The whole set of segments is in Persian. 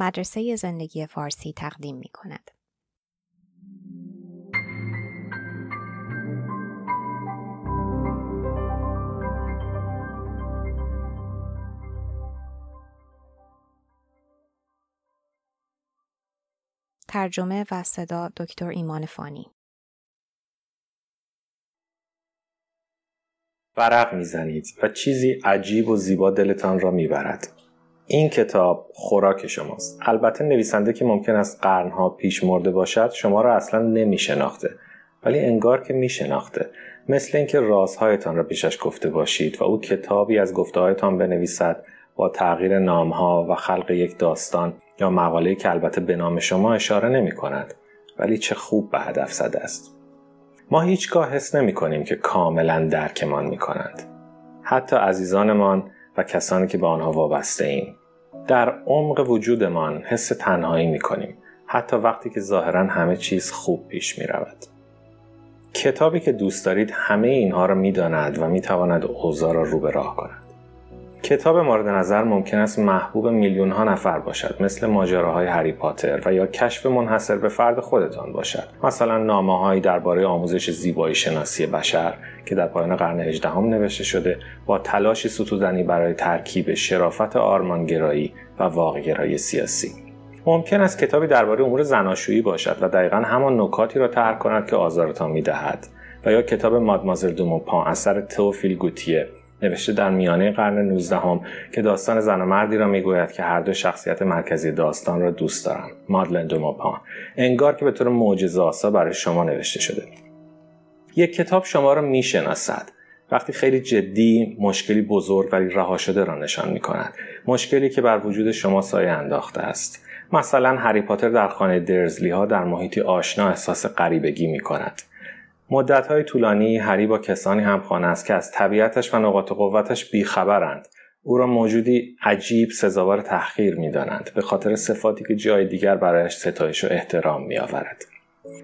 مدرسه زندگی فارسی تقدیم می کند. ترجمه و صدا دکتر ایمان فانی ورق می‌زنید و چیزی عجیب و زیبا دلتان را می‌برد این کتاب خوراک شماست. البته نویسنده که ممکن است قرنها پیش مرده باشد شما را اصلا نمیشناخته. ولی انگار که میشناخته. مثل اینکه رازهایتان را پیشش گفته باشید و او کتابی از گفتههایتان بنویسد با تغییر نامها و خلق یک داستان یا مقاله که البته به نام شما اشاره نمی کند ولی چه خوب به هدف زده است. ما هیچگاه حس نمی کنیم که کاملا درکمان می کنند حتی عزیزانمان و کسانی که به آنها وابسته ایم. در عمق وجودمان حس تنهایی می کنیم حتی وقتی که ظاهرا همه چیز خوب پیش می رود. کتابی که دوست دارید همه اینها را می داند و می تواند اوضاع را رو به راه کند. کتاب مورد نظر ممکن است محبوب میلیون ها نفر باشد مثل ماجراهای هری پاتر و یا کشف منحصر به فرد خودتان باشد. مثلا نامه هایی درباره آموزش زیبایی شناسی بشر که در پایان قرن هجدهم نوشته شده با تلاشی ستودنی برای ترکیب شرافت آرمانگرایی و واقعگرایی سیاسی. ممکن است کتابی درباره امور زناشویی باشد و دقیقا همان نکاتی را طرح کند که آزارتان می‌دهد. و یا کتاب مادمازل دوموپان اثر توفیل گوتیه نوشته در میانه قرن 19 هم که داستان زن و مردی را می‌گوید که هر دو شخصیت مرکزی داستان را دوست دارند مادلن دوموپان انگار که به طور معجزه برای شما نوشته شده یک کتاب شما را می‌شناسد وقتی خیلی جدی مشکلی بزرگ ولی رها شده را نشان می کند. مشکلی که بر وجود شما سایه انداخته است. مثلا هری پاتر در خانه درزلی ها در محیطی آشنا احساس غریبگی می کند. های طولانی هری با کسانی همخانه است که از طبیعتش و نقاط قوتش بیخبرند. او را موجودی عجیب سزاوار تحقیر می‌دانند. به خاطر صفاتی که جای دیگر برایش ستایش و احترام میآورد.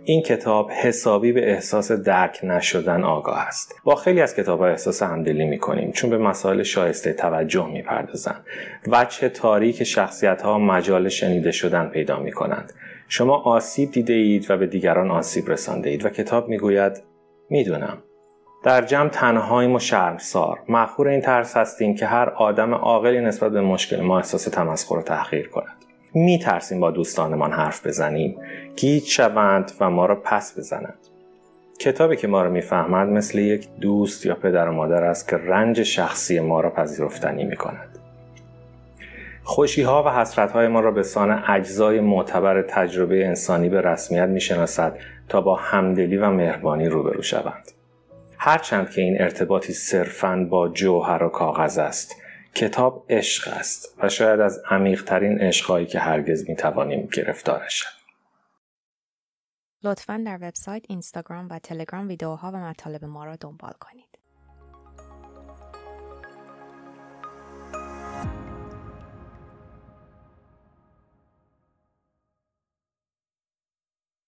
این کتاب حسابی به احساس درک نشدن آگاه است. با خیلی از کتاب ها احساس همدلی می کنیم چون به مسائل شایسته توجه می پردازند وجه تاریک شخصیت ها مجال شنیده شدن پیدا می کنند شما آسیب دیده اید و به دیگران آسیب رسانده اید. و کتاب می‌گوید می‌دونم. در جمع تنهاییم و شرمسار. مخور این ترس هستیم که هر آدم عاقلی نسبت به مشکل ما احساس تمسخر و تحقیر کند. می ترسیم با دوستانمان حرف بزنیم. گیج شوند و ما را پس بزنند. کتابی که ما را می‌فهمد مثل یک دوست یا پدر و مادر است که رنج شخصی ما را پذیرفتنی می کند خوشی ها و حسرت های ما را به سان اجزای معتبر تجربه انسانی به رسمیت می شناسد تا با همدلی و مهربانی روبرو شوند. هرچند که این ارتباطی صرفاً با جوهر و کاغذ است کتاب عشق است و شاید از عمیقترین عشقهایی که هرگز می توانیم گرفتارش شد. لطفا در وبسایت، اینستاگرام و تلگرام ویدیوها و مطالب ما را دنبال کنید.